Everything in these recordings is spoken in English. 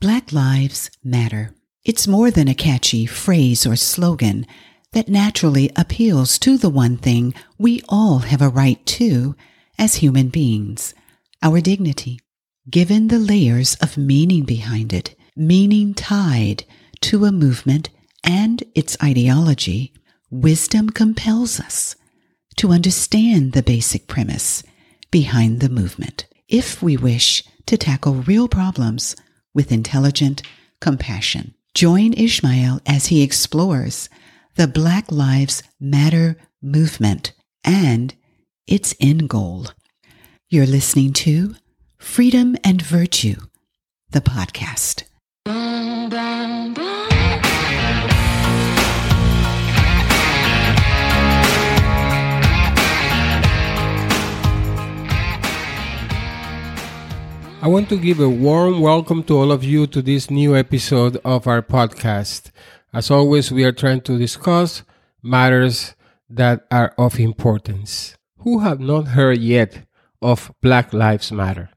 Black Lives Matter. It's more than a catchy phrase or slogan that naturally appeals to the one thing we all have a right to as human beings our dignity. Given the layers of meaning behind it, meaning tied to a movement and its ideology, wisdom compels us to understand the basic premise behind the movement if we wish to tackle real problems with intelligent compassion. Join Ishmael as he explores the Black Lives Matter movement and its end goal. You're listening to Freedom and Virtue, the podcast. I want to give a warm welcome to all of you to this new episode of our podcast. As always, we are trying to discuss matters that are of importance. Who have not heard yet of Black Lives Matter?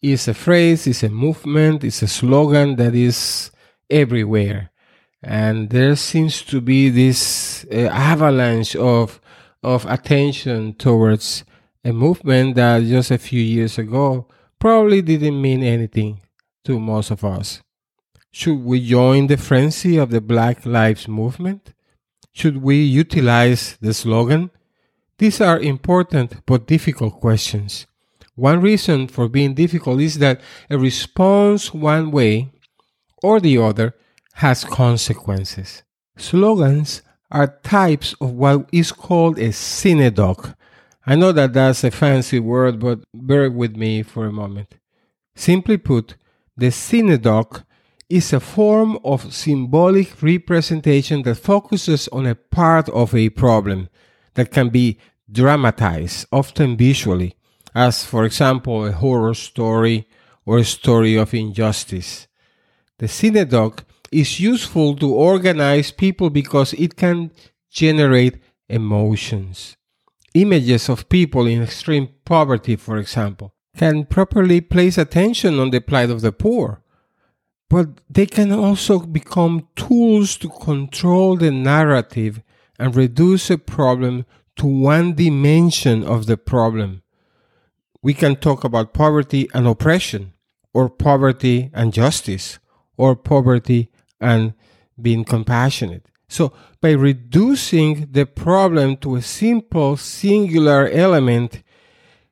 It's a phrase, it's a movement, it's a slogan that is everywhere. And there seems to be this uh, avalanche of, of attention towards a movement that just a few years ago probably didn't mean anything to most of us. Should we join the frenzy of the Black Lives Movement? Should we utilize the slogan? These are important but difficult questions. One reason for being difficult is that a response one way or the other has consequences. Slogans are types of what is called a synecdoche. I know that that's a fancy word, but bear with me for a moment. Simply put, the synecdoche is a form of symbolic representation that focuses on a part of a problem that can be dramatized, often visually, as, for example, a horror story or a story of injustice. The synecdoche is useful to organize people because it can generate emotions. Images of people in extreme poverty, for example, can properly place attention on the plight of the poor but they can also become tools to control the narrative and reduce a problem to one dimension of the problem. We can talk about poverty and oppression, or poverty and justice, or poverty and being compassionate. So, by reducing the problem to a simple singular element,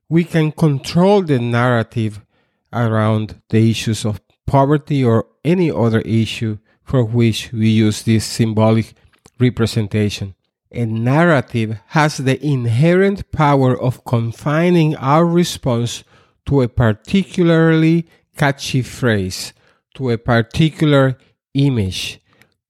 we can control the narrative around the issues of poverty or any other issue for which we use this symbolic representation. A narrative has the inherent power of confining our response to a particularly catchy phrase, to a particular image,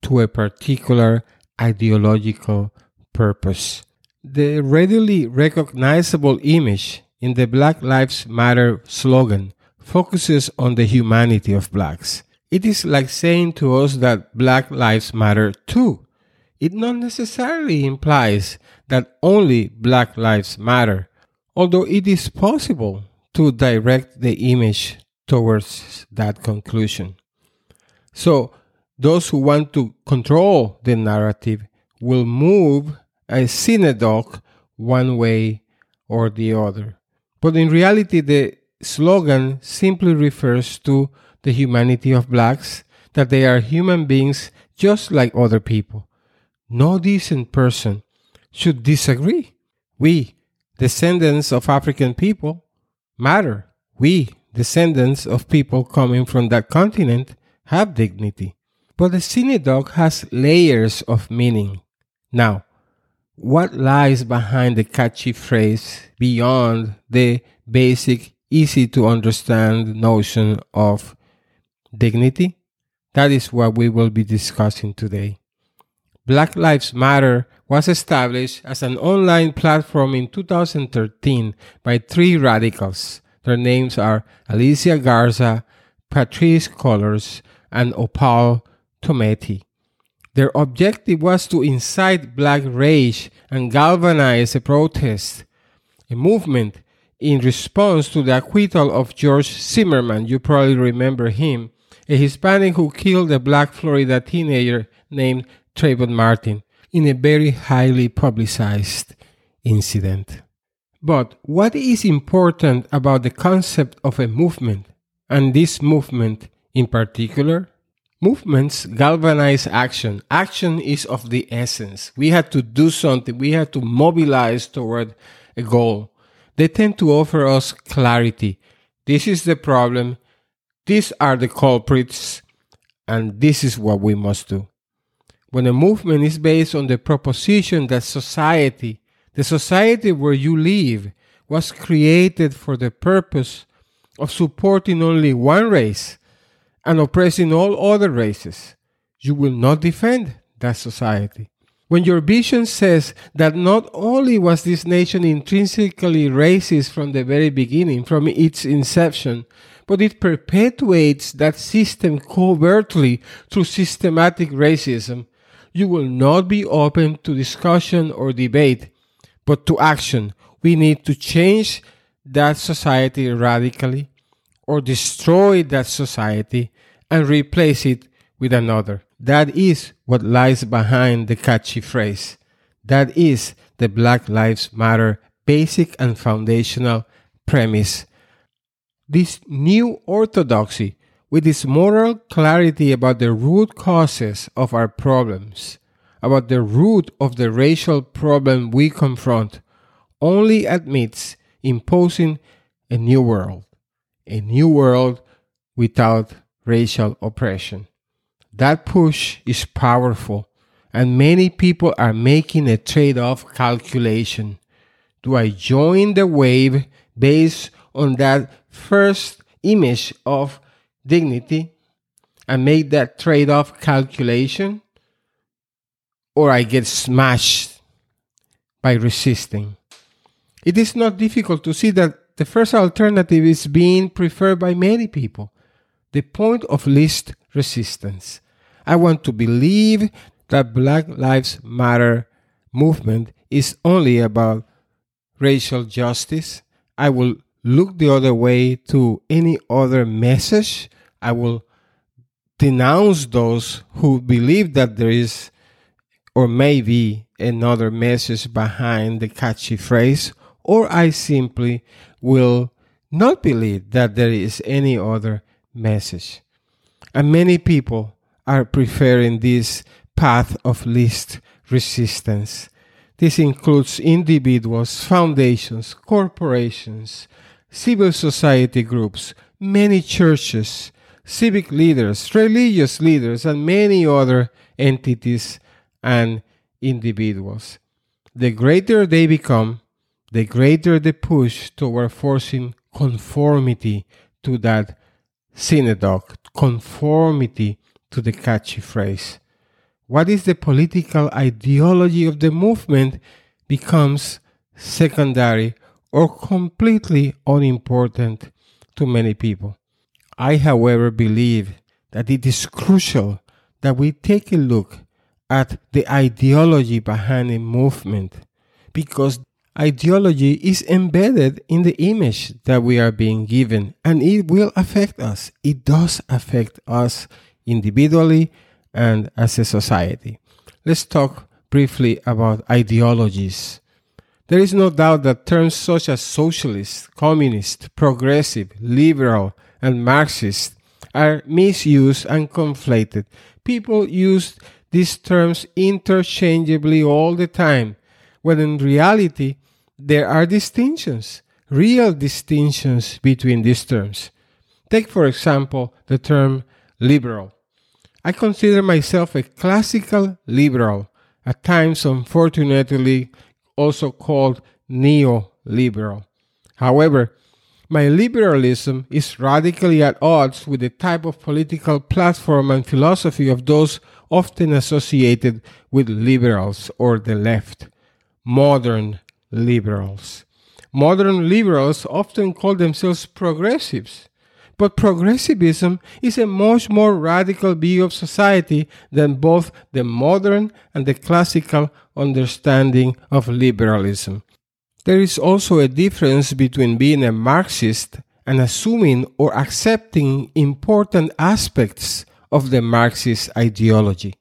to a particular ideological purpose. The readily recognizable image in the Black Lives Matter slogan focuses on the humanity of blacks. It is like saying to us that black lives matter too. It not necessarily implies that only black lives matter, although it is possible to direct the image towards that conclusion. So, those who want to control the narrative will move a synecdoche one way or the other. But in reality, the slogan simply refers to the humanity of blacks, that they are human beings just like other people. No decent person should disagree. We, descendants of African people, matter. We, descendants of people coming from that continent, have dignity. But the synecdoche has layers of meaning. Now, what lies behind the catchy phrase beyond the basic easy to understand notion of dignity? That is what we will be discussing today. Black Lives Matter was established as an online platform in 2013 by three radicals. Their names are Alicia Garza, Patrisse Cullors, and Opal Tometi. Their objective was to incite black rage and galvanize a protest, a movement in response to the acquittal of George Zimmerman, you probably remember him, a Hispanic who killed a black Florida teenager named Trayvon Martin in a very highly publicized incident. But what is important about the concept of a movement, and this movement in particular? Movements galvanize action. Action is of the essence. We have to do something. We have to mobilize toward a goal. They tend to offer us clarity. This is the problem. These are the culprits. And this is what we must do. When a movement is based on the proposition that society, the society where you live, was created for the purpose of supporting only one race and oppressing all other races, you will not defend that society. When your vision says that not only was this nation intrinsically racist from the very beginning, from its inception, but it perpetuates that system covertly through systematic racism, you will not be open to discussion or debate, but to action. We need to change that society radically or destroy that society and replace it with another. That is what lies behind the catchy phrase. That is the Black Lives Matter basic and foundational premise. This new orthodoxy, with its moral clarity about the root causes of our problems, about the root of the racial problem we confront, only admits imposing a new world, a new world without racial oppression. That push is powerful, and many people are making a trade off calculation. Do I join the wave based on that first image of dignity and make that trade off calculation? Or I get smashed by resisting? It is not difficult to see that the first alternative is being preferred by many people the point of least resistance. I want to believe that Black Lives Matter movement is only about racial justice. I will look the other way to any other message. I will denounce those who believe that there is or maybe another message behind the catchy phrase, or I simply will not believe that there is any other message. And many people are preferring this path of least resistance. This includes individuals, foundations, corporations, civil society groups, many churches, civic leaders, religious leaders, and many other entities and individuals. The greater they become, the greater the push toward forcing conformity to that synecdoche, conformity to the catchy phrase. What is the political ideology of the movement becomes secondary or completely unimportant to many people. I, however, believe that it is crucial that we take a look at the ideology behind a movement because ideology is embedded in the image that we are being given and it will affect us. It does affect us individually and as a society. Let's talk briefly about ideologies. There is no doubt that terms such as socialist, communist, progressive, liberal, and Marxist are misused and conflated. People use these terms interchangeably all the time, when in reality, there are distinctions, real distinctions between these terms. Take, for example, the term liberal. I consider myself a classical liberal, at times, unfortunately, also called neoliberal. However, my liberalism is radically at odds with the type of political platform and philosophy of those often associated with liberals or the left. Modern liberals. Modern liberals often call themselves progressives, but progressivism is a much more radical view of society than both the modern and the classical understanding of liberalism. There is also a difference between being a Marxist and assuming or accepting important aspects of the Marxist ideology.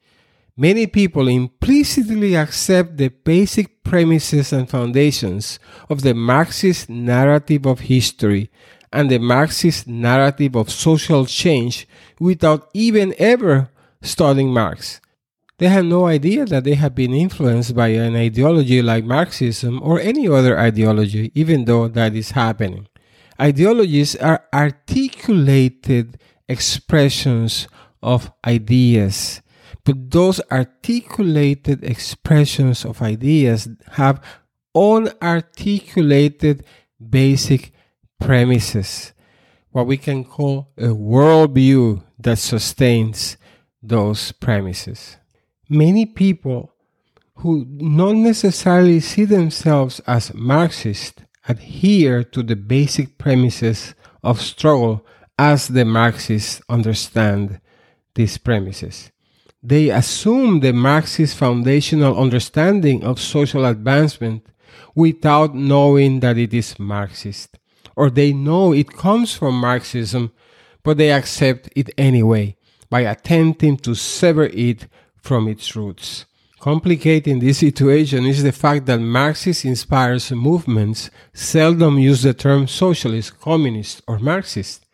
Many people implicitly accept the basic premises and foundations of the Marxist narrative of history and the Marxist narrative of social change without even ever studying Marx. They have no idea that they have been influenced by an ideology like Marxism or any other ideology, even though that is happening. Ideologies are articulated expressions of ideas, those articulated expressions of ideas have unarticulated basic premises, what we can call a worldview that sustains those premises. Many people who not necessarily see themselves as Marxist adhere to the basic premises of struggle as the Marxists understand these premises. They assume the Marxist foundational understanding of social advancement without knowing that it is Marxist or they know it comes from Marxism, but they accept it anyway by attempting to sever it from its roots. Complicating this situation is the fact that Marxist inspired movements seldom use the term socialist, communist, or Marxist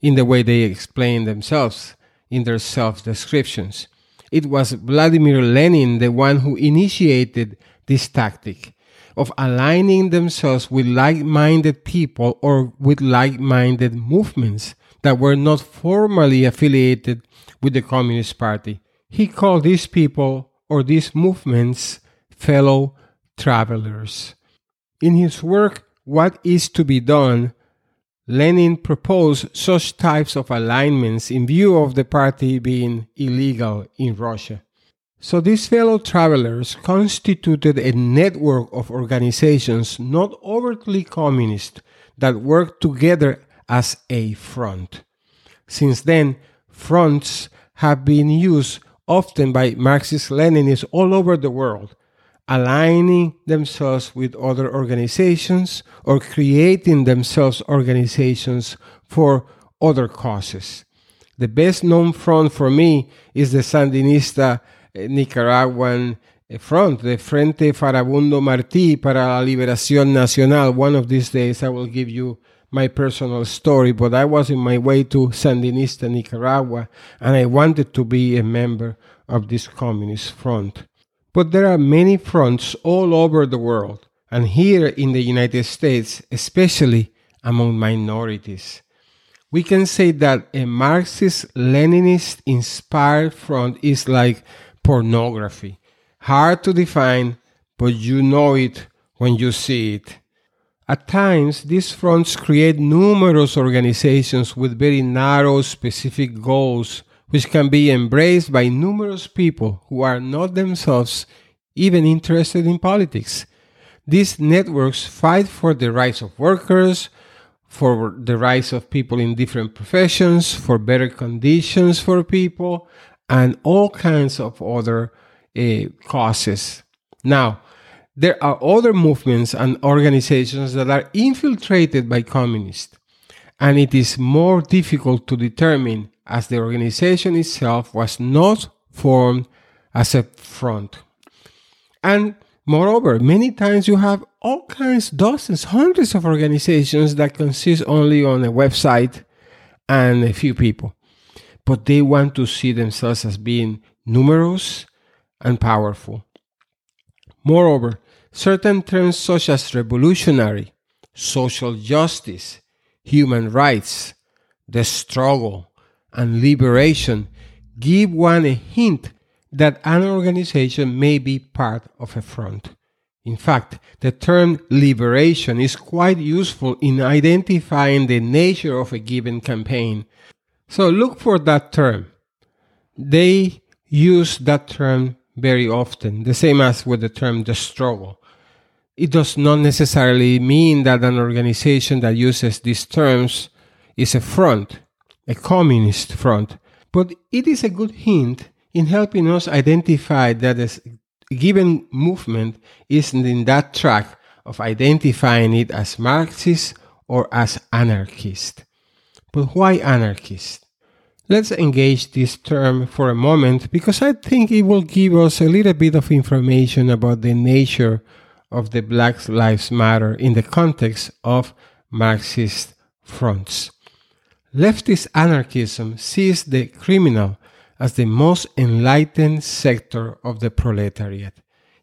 in the way they explain themselves in their self descriptions. It was Vladimir Lenin the one who initiated this tactic of aligning themselves with like minded people or with like minded movements that were not formally affiliated with the Communist Party. He called these people or these movements fellow travelers. In his work, What is to be Done, Lenin proposed such types of alignments in view of the party being illegal in Russia. So these fellow travelers constituted a network of organizations not overtly communist that worked together as a front. Since then, fronts have been used often by Marxist Leninists all over the world, aligning themselves with other organizations or creating themselves organizations for other causes. The best known front for me is the Sandinista eh, Nicaraguan eh, front, the Frente Farabundo Martí para la Liberación Nacional. One of these days I will give you my personal story, but I was in my way to Sandinista Nicaragua and I wanted to be a member of this communist front. But there are many fronts all over the world, and here in the United States, especially among minorities. We can say that a Marxist Leninist inspired front is like pornography. Hard to define, but you know it when you see it. At times, these fronts create numerous organizations with very narrow, specific goals, which can be embraced by numerous people who are not themselves even interested in politics. These networks fight for the rights of workers, for the rights of people in different professions, for better conditions for people, and all kinds of other uh, causes. Now, there are other movements and organizations that are infiltrated by communists, and it is more difficult to determine as the organization itself was not formed as a front. And moreover, many times you have all kinds, dozens, hundreds of organizations that consist only on a website and a few people but they want to see themselves as being numerous and powerful. Moreover, certain terms such as revolutionary, social justice, human rights, the struggle, and liberation give one a hint that an organization may be part of a front. In fact, the term liberation is quite useful in identifying the nature of a given campaign so look for that term. They use that term very often, the same as with the term the struggle. It does not necessarily mean that an organization that uses these terms is a front, a communist front, but it is a good hint in helping us identify that a given movement is in that track of identifying it as Marxist or as anarchist. But why anarchist? Let's engage this term for a moment because I think it will give us a little bit of information about the nature of the Black Lives Matter in the context of Marxist fronts. Leftist anarchism sees the criminal as the most enlightened sector of the proletariat.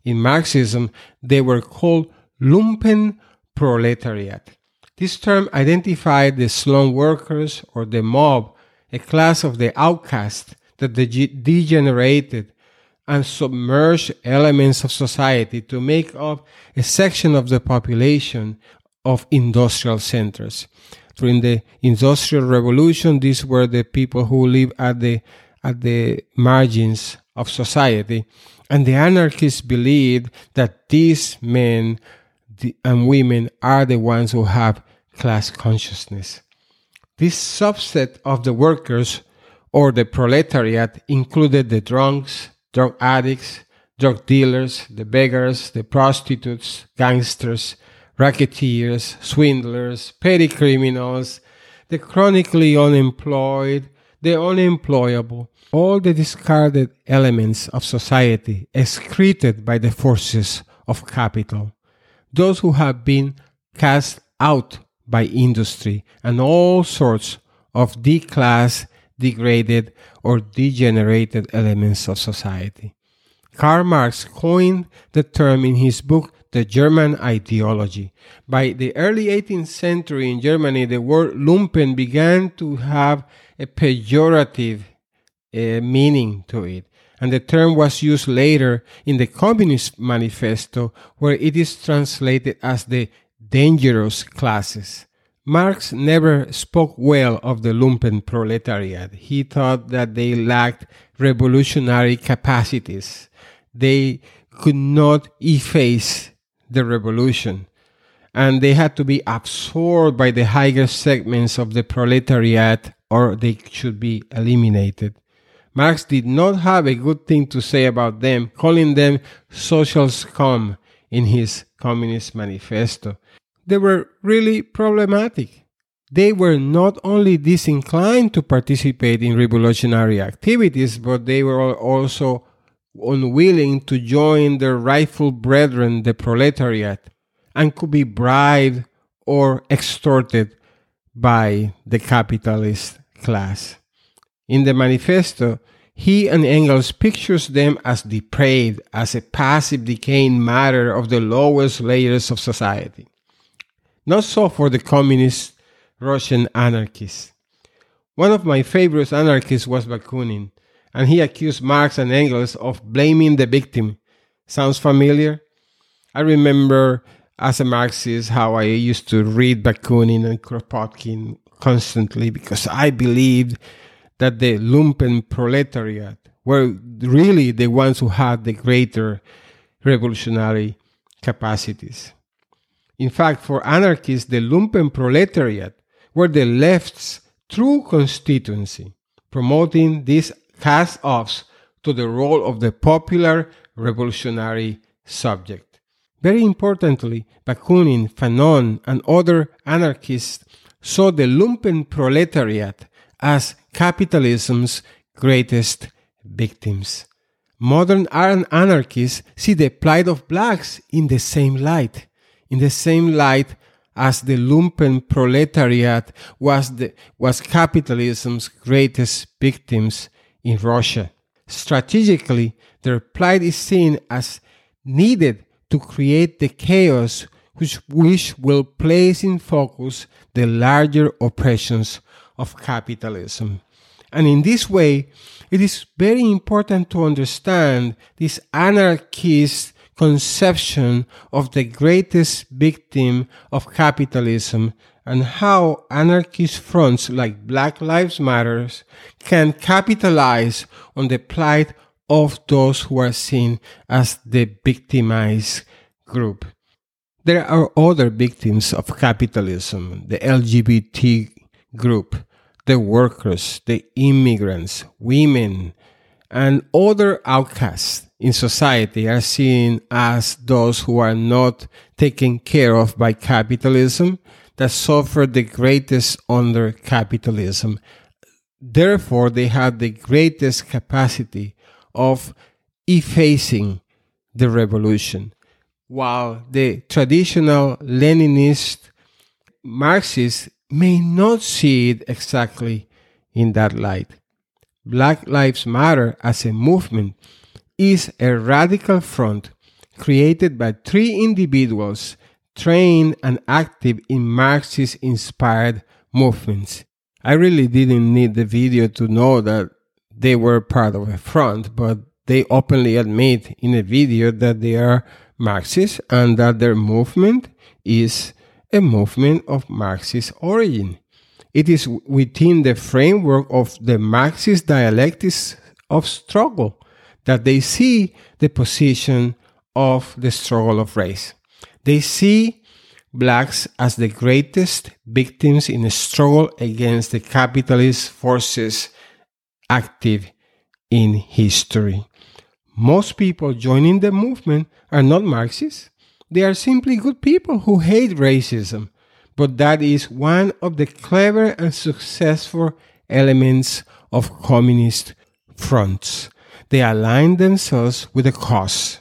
In Marxism, they were called lumpen proletariat. This term identified the slum workers or the mob a class of the outcast that degenerated and submerged elements of society to make up a section of the population of industrial centers. During the Industrial Revolution, these were the people who live at the at the margins of society, and the anarchists believed that these men and women are the ones who have class consciousness. This subset of the workers or the proletariat included the drunks, drug addicts, drug dealers, the beggars, the prostitutes, gangsters, racketeers, swindlers, petty criminals, the chronically unemployed, the unemployable, all the discarded elements of society excreted by the forces of capital, those who have been cast out by industry and all sorts of D-class, degraded, or degenerated elements of society. Karl Marx coined the term in his book The German Ideology. By the early 18th century in Germany, the word lumpen began to have a pejorative uh, meaning to it. And the term was used later in the Communist Manifesto, where it is translated as the dangerous classes. Marx never spoke well of the lumpen proletariat. He thought that they lacked revolutionary capacities. They could not efface the revolution. And they had to be absorbed by the higher segments of the proletariat or they should be eliminated. Marx did not have a good thing to say about them, calling them social scum in his Communist Manifesto they were really problematic. They were not only disinclined to participate in revolutionary activities, but they were also unwilling to join their rightful brethren, the proletariat, and could be bribed or extorted by the capitalist class. In the manifesto, he and Engels pictures them as depraved, as a passive decaying matter of the lowest layers of society. Not so for the communist Russian anarchists. One of my favorite anarchists was Bakunin, and he accused Marx and Engels of blaming the victim. Sounds familiar? I remember as a Marxist how I used to read Bakunin and Kropotkin constantly because I believed that the lumpen proletariat were really the ones who had the greater revolutionary capacities. In fact, for anarchists, the lumpen proletariat were the left's true constituency, promoting these cast offs to the role of the popular revolutionary subject. Very importantly, Bakunin, Fanon, and other anarchists saw the lumpen proletariat as capitalism's greatest victims. Modern anarchists see the plight of blacks in the same light in the same light as the lumpen proletariat was, the, was capitalism's greatest victims in Russia. Strategically, their plight is seen as needed to create the chaos which, which will place in focus the larger oppressions of capitalism. And in this way, it is very important to understand this anarchist conception of the greatest victim of capitalism and how anarchist fronts like Black Lives Matters can capitalize on the plight of those who are seen as the victimized group. There are other victims of capitalism, the LGBT group, the workers, the immigrants, women, and other outcasts in society are seen as those who are not taken care of by capitalism, that suffer the greatest under capitalism. Therefore, they have the greatest capacity of effacing the revolution, while the traditional Leninist Marxists may not see it exactly in that light. Black Lives Matter as a movement is a radical front created by three individuals trained and active in Marxist inspired movements. I really didn't need the video to know that they were part of a front, but they openly admit in a video that they are Marxists and that their movement is a movement of Marxist origin. It is within the framework of the Marxist dialectics of struggle that they see the position of the struggle of race. They see blacks as the greatest victims in a struggle against the capitalist forces active in history. Most people joining the movement are not Marxists. They are simply good people who hate racism. But that is one of the clever and successful elements of communist fronts. They align themselves with a cause.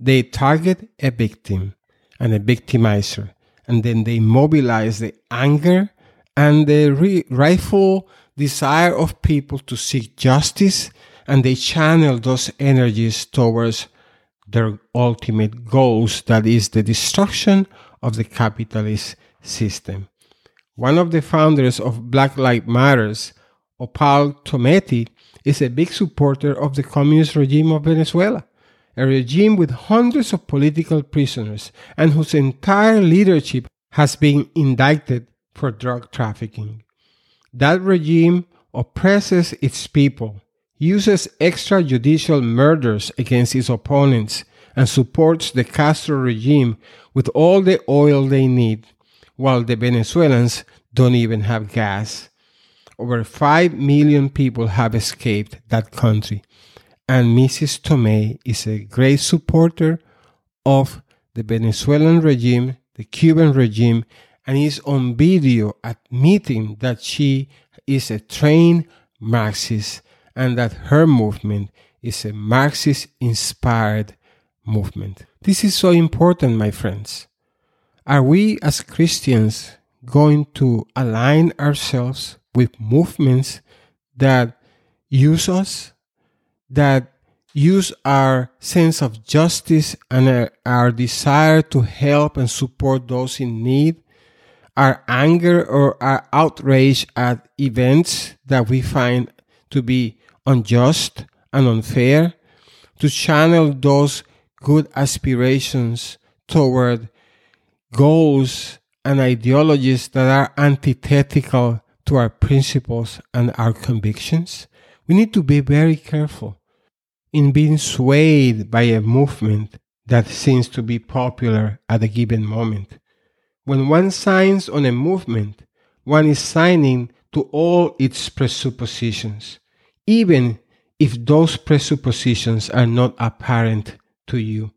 They target a victim and a victimizer, and then they mobilize the anger and the re- rightful desire of people to seek justice, and they channel those energies towards their ultimate goals that is the destruction of the capitalist system. One of the founders of Black Lives Matters, Opal Tometi, is a big supporter of the communist regime of Venezuela, a regime with hundreds of political prisoners and whose entire leadership has been indicted for drug trafficking. That regime oppresses its people, uses extrajudicial murders against its opponents, and supports the Castro regime with all the oil they need, while the Venezuelans don't even have gas. Over 5 million people have escaped that country, and Mrs. Tometi is a great supporter of the Venezuelan regime, the Cuban regime, and is on video admitting that she is a trained Marxist and that her movement is a Marxist inspired movement. This is so important, my friends. Are we as Christians going to align ourselves with movements that use us, that use our sense of justice and our, our, desire to help and support those in need, our anger or our outrage at events that we find to be unjust and unfair, to channel those good aspirations toward goals and ideologies that are antithetical to our principles and our convictions, we need to be very careful in being swayed by a movement that seems to be popular at a given moment. When one signs on a movement, one is signing to all its presuppositions, even if those presuppositions are not apparent to you.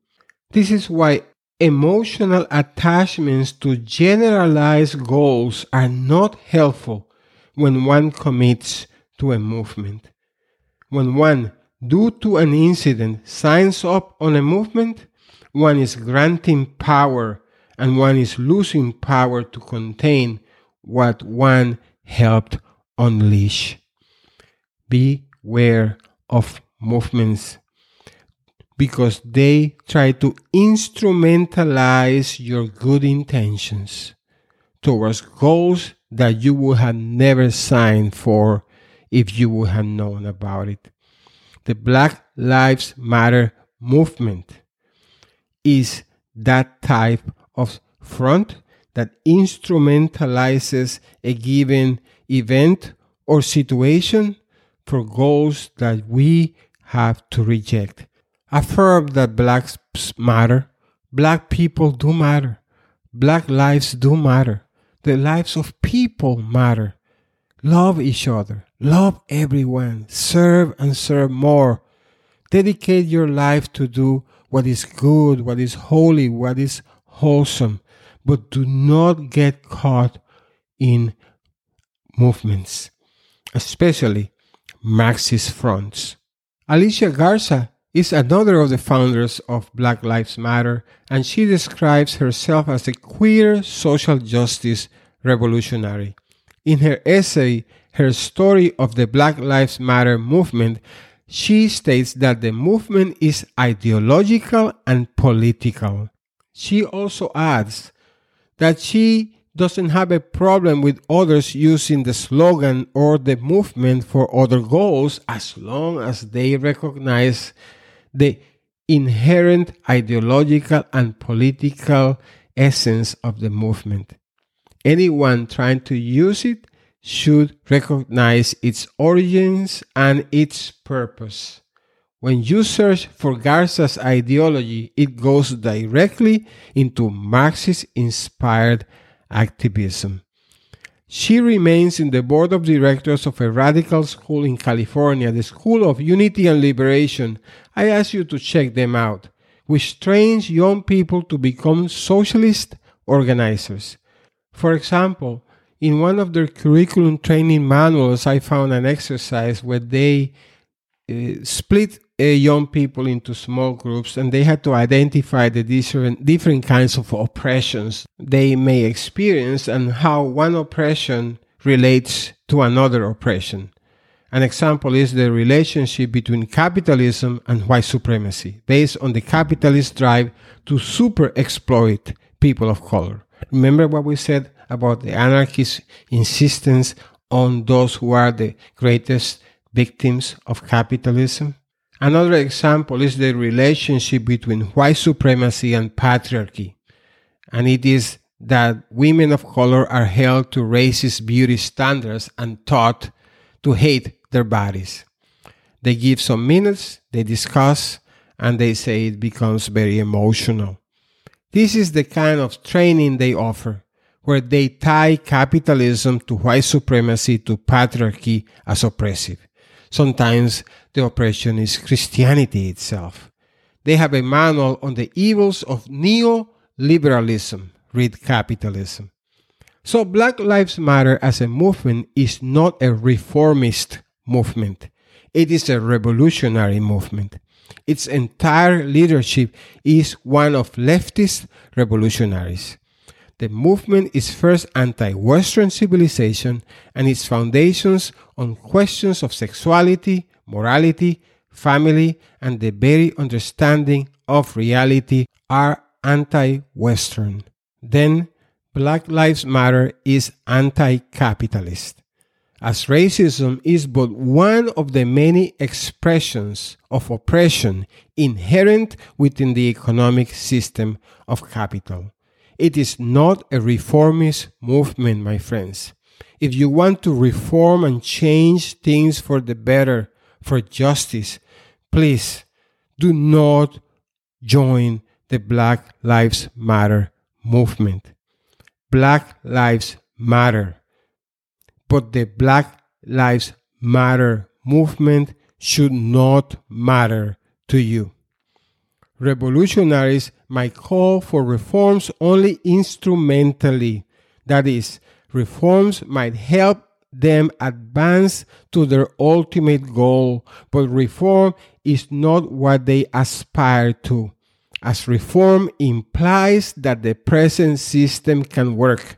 This is why emotional attachments to generalized goals are not helpful when one commits to a movement. When one, due to an incident, signs up on a movement, one is granting power and one is losing power to contain what one helped unleash. Beware of movements because they try to instrumentalize your good intentions towards goals that you would have never signed for if you would have known about it. The Black Lives Matter movement is that type of front that instrumentalizes a given event or situation for goals that we have to reject affirm that blacks matter. Black people do matter. Black lives do matter. The lives of people matter. Love each other. Love everyone. Serve and serve more. Dedicate your life to do what is good, what is holy, what is wholesome. but do not get caught in movements, especially Marxist fronts. Alicia Garza is another of the founders of Black Lives Matter, and she describes herself as a queer social justice revolutionary. In her essay, Her Story of the Black Lives Matter Movement, she states that the movement is ideological and political. She also adds that she doesn't have a problem with others using the slogan or the movement for other goals as long as they recognize the inherent ideological and political essence of the movement. Anyone trying to use it should recognize its origins and its purpose. When you search for Garza's ideology, it goes directly into Marxist inspired activism. She remains in the board of directors of a radical school in California, the School of Unity and Liberation. I ask you to check them out, which trains young people to become socialist organizers. For example, in one of their curriculum training manuals, I found an exercise where they uh, split uh, young people into small groups and they had to identify the different, different kinds of oppressions they may experience and how one oppression relates to another oppression. An example is the relationship between capitalism and white supremacy, based on the capitalist drive to super exploit people of color. Remember what we said about the anarchist insistence on those who are the greatest victims of capitalism? Another example is the relationship between white supremacy and patriarchy. And it is that women of color are held to racist beauty standards and taught to hate their bodies. They give some minutes, they discuss, and they say it becomes very emotional. This is the kind of training they offer, where they tie capitalism to white supremacy to patriarchy as oppressive. Sometimes the oppression is Christianity itself. They have a manual on the evils of neoliberalism, read capitalism. So Black Lives Matter as a movement is not a reformist movement. It is a revolutionary movement. Its entire leadership is one of leftist revolutionaries. The movement is first anti Western civilization and its foundations on questions of sexuality, morality, family, and the very understanding of reality are anti Western. Then, Black Lives Matter is anti capitalist, as racism is but one of the many expressions of oppression inherent within the economic system of capital. It is not a reformist movement, my friends. If you want to reform and change things for the better, for justice, please do not join the Black Lives Matter movement. Black Lives Matter. But the Black Lives Matter movement should not matter to you. Revolutionaries might call for reforms only instrumentally. That is, reforms might help them advance to their ultimate goal, but reform is not what they aspire to, as reform implies that the present system can work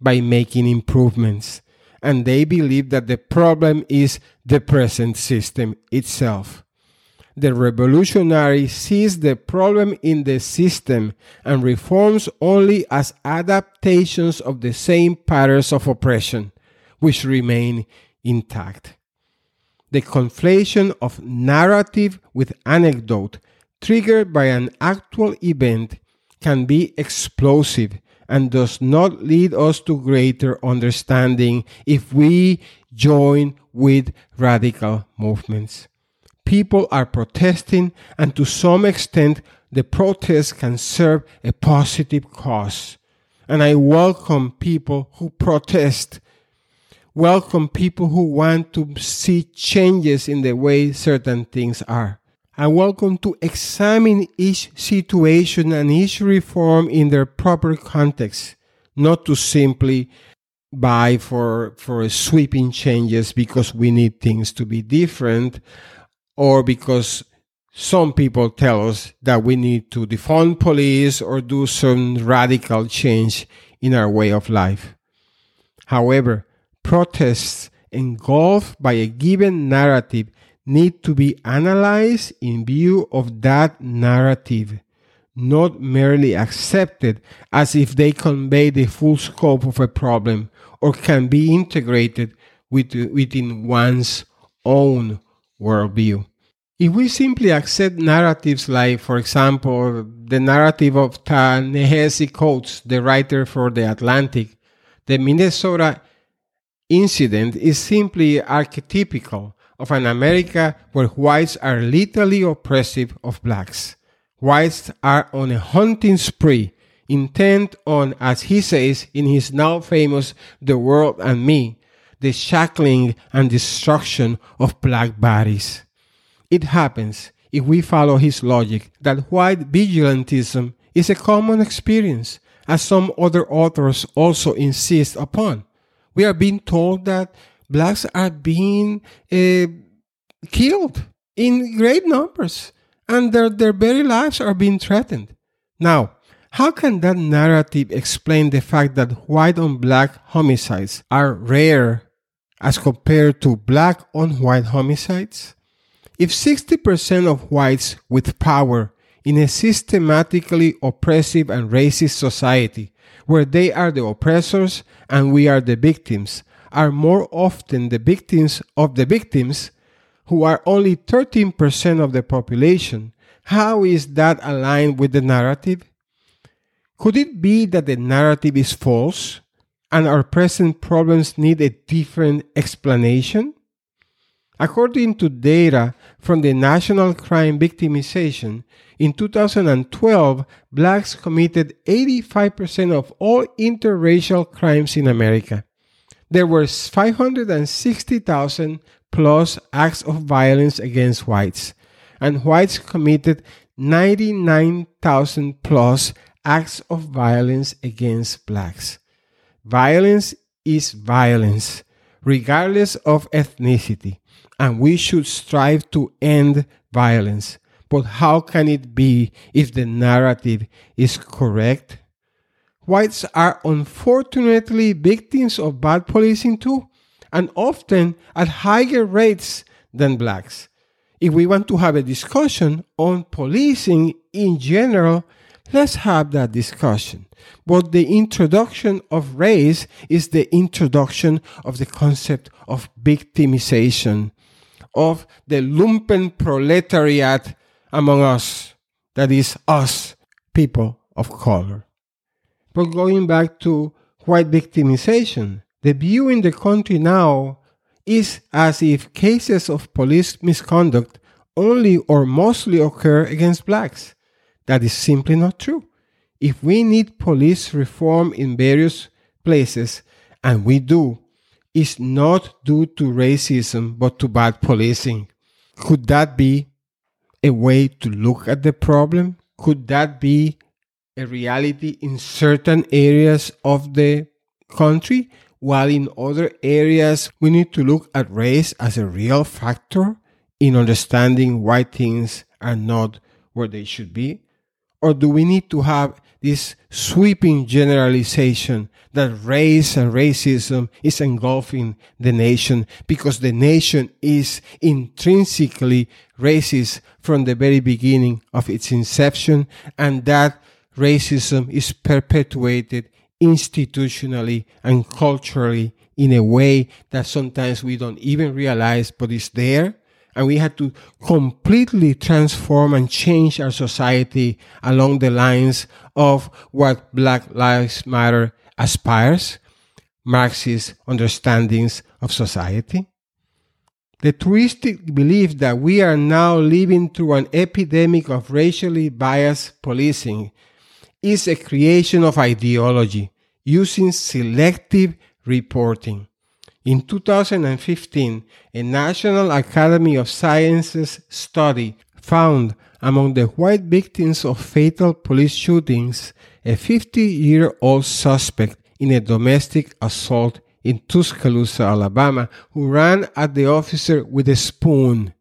by making improvements, and they believe that the problem is the present system itself the revolutionary sees the problem in the system and reforms only as adaptations of the same patterns of oppression, which remain intact. The conflation of narrative with anecdote, triggered by an actual event, can be explosive and does not lead us to greater understanding if we join with radical movements people are protesting, and to some extent, the protest can serve a positive cause. And I welcome people who protest, welcome people who want to see changes in the way certain things are. And welcome to examine each situation and each reform in their proper context, not to simply buy for, for sweeping changes because we need things to be different or because some people tell us that we need to defund police or do some radical change in our way of life. However, protests engulfed by a given narrative need to be analyzed in view of that narrative, not merely accepted as if they convey the full scope of a problem or can be integrated within one's own worldview. If we simply accept narratives like, for example, the narrative of Ta-Nehisi Coates, the writer for The Atlantic, the Minnesota incident is simply archetypical of an America where whites are literally oppressive of blacks. Whites are on a hunting spree, intent on, as he says in his now famous The World and Me, the shackling and destruction of black bodies. It happens, if we follow his logic, that white vigilantism is a common experience, as some other authors also insist upon. We are being told that blacks are being uh, killed in great numbers and their, their very lives are being threatened. Now, how can that narrative explain the fact that white on black homicides are rare as compared to black on white homicides? If 60% of whites with power in a systematically oppressive and racist society, where they are the oppressors and we are the victims, are more often the victims of the victims, who are only 13% of the population, how is that aligned with the narrative? Could it be that the narrative is false and our present problems need a different explanation? According to data from the National Crime Victimization, in 2012, blacks committed 85% of all interracial crimes in America. There were 560,000 plus acts of violence against whites, and whites committed 99,000 plus acts of violence against blacks. Violence is violence, regardless of ethnicity and we should strive to end violence. But how can it be if the narrative is correct? Whites are unfortunately victims of bad policing too, and often at higher rates than blacks. If we want to have a discussion on policing in general, let's have that discussion. But the introduction of race is the introduction of the concept of victimization of the lumpen proletariat among us, that is, us, people of color. But going back to white victimization, the view in the country now is as if cases of police misconduct only or mostly occur against blacks. That is simply not true. If we need police reform in various places, and we do, is not due to racism but to bad policing. Could that be a way to look at the problem? Could that be a reality in certain areas of the country? While in other areas, we need to look at race as a real factor in understanding why things are not where they should be? Or do we need to have this sweeping generalization that race and racism is engulfing the nation because the nation is intrinsically racist from the very beginning of its inception and that racism is perpetuated institutionally and culturally in a way that sometimes we don't even realize but it's there and we had to completely transform and change our society along the lines of what Black Lives Matter aspires, Marxist understandings of society. The twisted belief that we are now living through an epidemic of racially biased policing is a creation of ideology using selective reporting. In 2015, a National Academy of Sciences study found among the white victims of fatal police shootings a 50 year old suspect in a domestic assault in Tuscaloosa, Alabama, who ran at the officer with a spoon.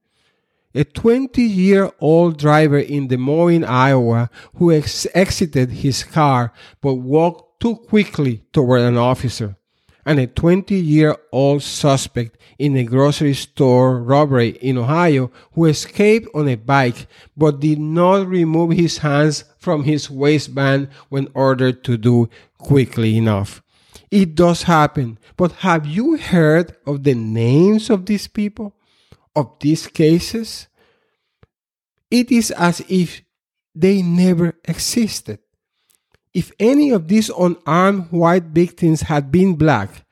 A 20 year old driver in Des Moines, Iowa, who ex- exited his car but walked too quickly toward an officer and a 20 year old suspect in a grocery store robbery in Ohio who escaped on a bike but did not remove his hands from his waistband when ordered to do quickly enough. It does happen, but have you heard of the names of these people? Of these cases? It is as if they never existed. If any of these unarmed white victims had been black,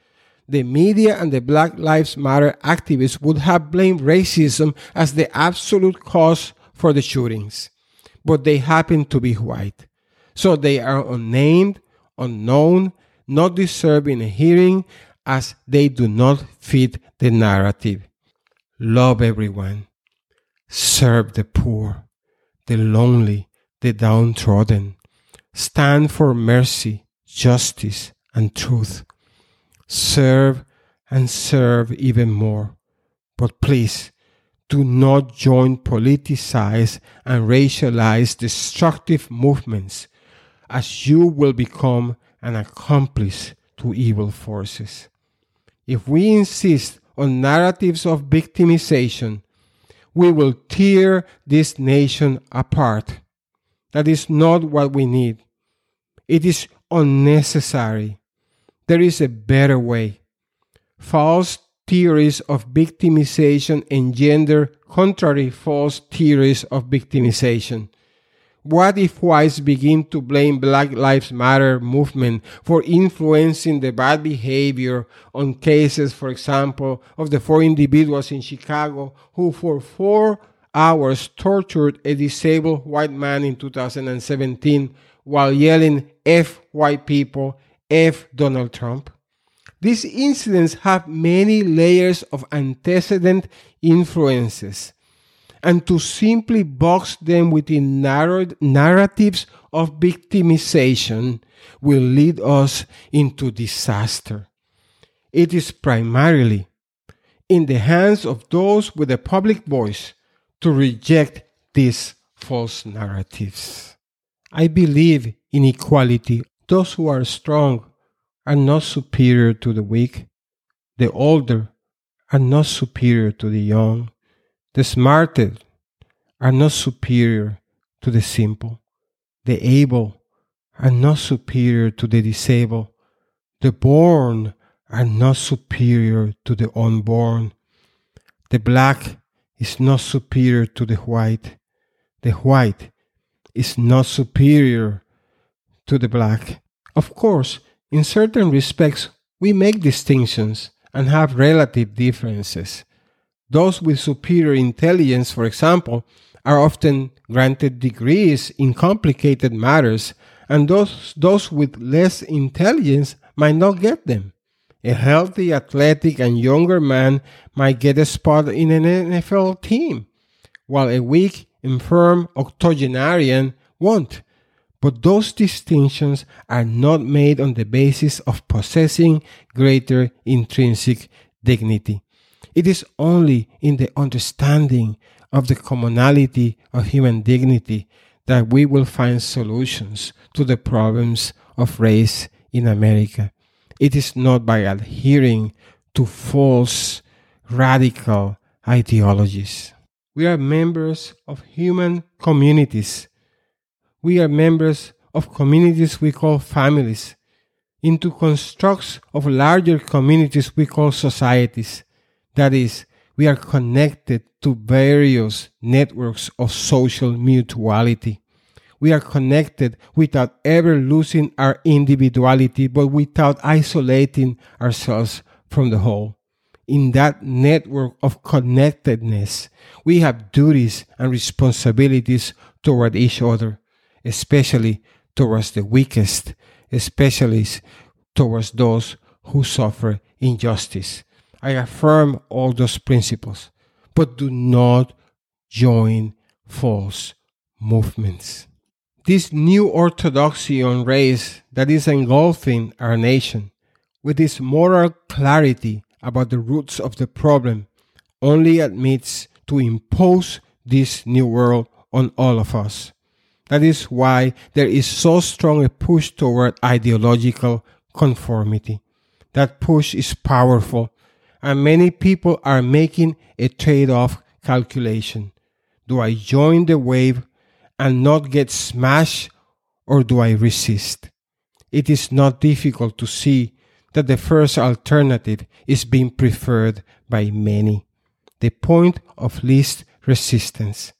the media and the Black Lives Matter activists would have blamed racism as the absolute cause for the shootings. But they happen to be white. So they are unnamed, unknown, not deserving a hearing, as they do not fit the narrative. Love everyone. Serve the poor, the lonely, the downtrodden Stand for mercy, justice, and truth. Serve and serve even more. But please, do not join politicized and racialized destructive movements, as you will become an accomplice to evil forces. If we insist on narratives of victimization, we will tear this nation apart. That is not what we need. It is unnecessary. There is a better way. False theories of victimization engender contrary false theories of victimization. What if whites begin to blame Black Lives Matter movement for influencing the bad behavior on cases, for example, of the four individuals in Chicago who for four hours tortured a disabled white man in 2017 while yelling F white people, F Donald Trump. These incidents have many layers of antecedent influences, and to simply box them within narrow narratives of victimization will lead us into disaster. It is primarily in the hands of those with a public voice to reject these false narratives. I believe in equality. Those who are strong are not superior to the weak. The older are not superior to the young. The smarter are not superior to the simple. The able are not superior to the disabled. The born are not superior to the unborn. The black is not superior to the white. The white is not superior to the black. Of course, in certain respects, we make distinctions and have relative differences. Those with superior intelligence, for example, are often granted degrees in complicated matters, and those, those with less intelligence might not get them. A healthy, athletic, and younger man might get a spot in an NFL team, while a weak, infirm octogenarian won't. But those distinctions are not made on the basis of possessing greater intrinsic dignity. It is only in the understanding of the commonality of human dignity that we will find solutions to the problems of race in America. It is not by adhering to false, radical ideologies. We are members of human communities. We are members of communities we call families, into constructs of larger communities we call societies. That is, we are connected to various networks of social mutuality. We are connected without ever losing our individuality, but without isolating ourselves from the whole in that network of connectedness, we have duties and responsibilities toward each other, especially towards the weakest, especially towards those who suffer injustice. I affirm all those principles, but do not join false movements. This new orthodoxy on race that is engulfing our nation, with its moral clarity about the roots of the problem, only admits to impose this new world on all of us. That is why there is so strong a push toward ideological conformity. That push is powerful, and many people are making a trade off calculation. Do I join the wave and not get smashed, or do I resist? It is not difficult to see that the first alternative is being preferred by many. The point of least resistance.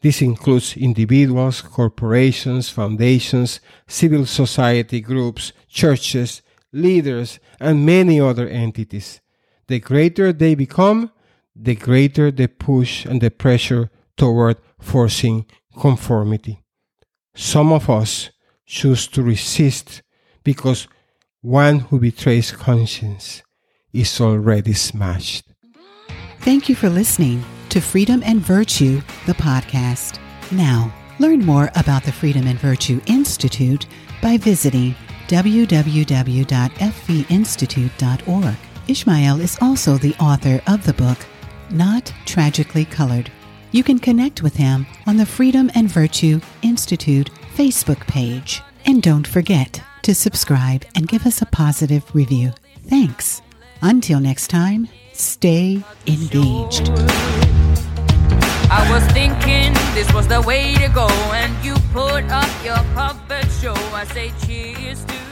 This includes individuals, corporations, foundations, civil society groups, churches, leaders, and many other entities. The greater they become, the greater the push and the pressure toward forcing conformity. Some of us choose to resist because one who betrays conscience is already smashed. Thank you for listening to Freedom and Virtue, the podcast. Now, learn more about the Freedom and Virtue Institute by visiting www.fvinstitute.org. Ismael is also the author of the book, Not Tragically Colored. You can connect with him on the Freedom and Virtue Institute Facebook page. And don't forget to subscribe and give us a positive review. Thanks. Until next time, stay engaged. I was thinking this was the way to go, and you put up your puppet show. I say cheers to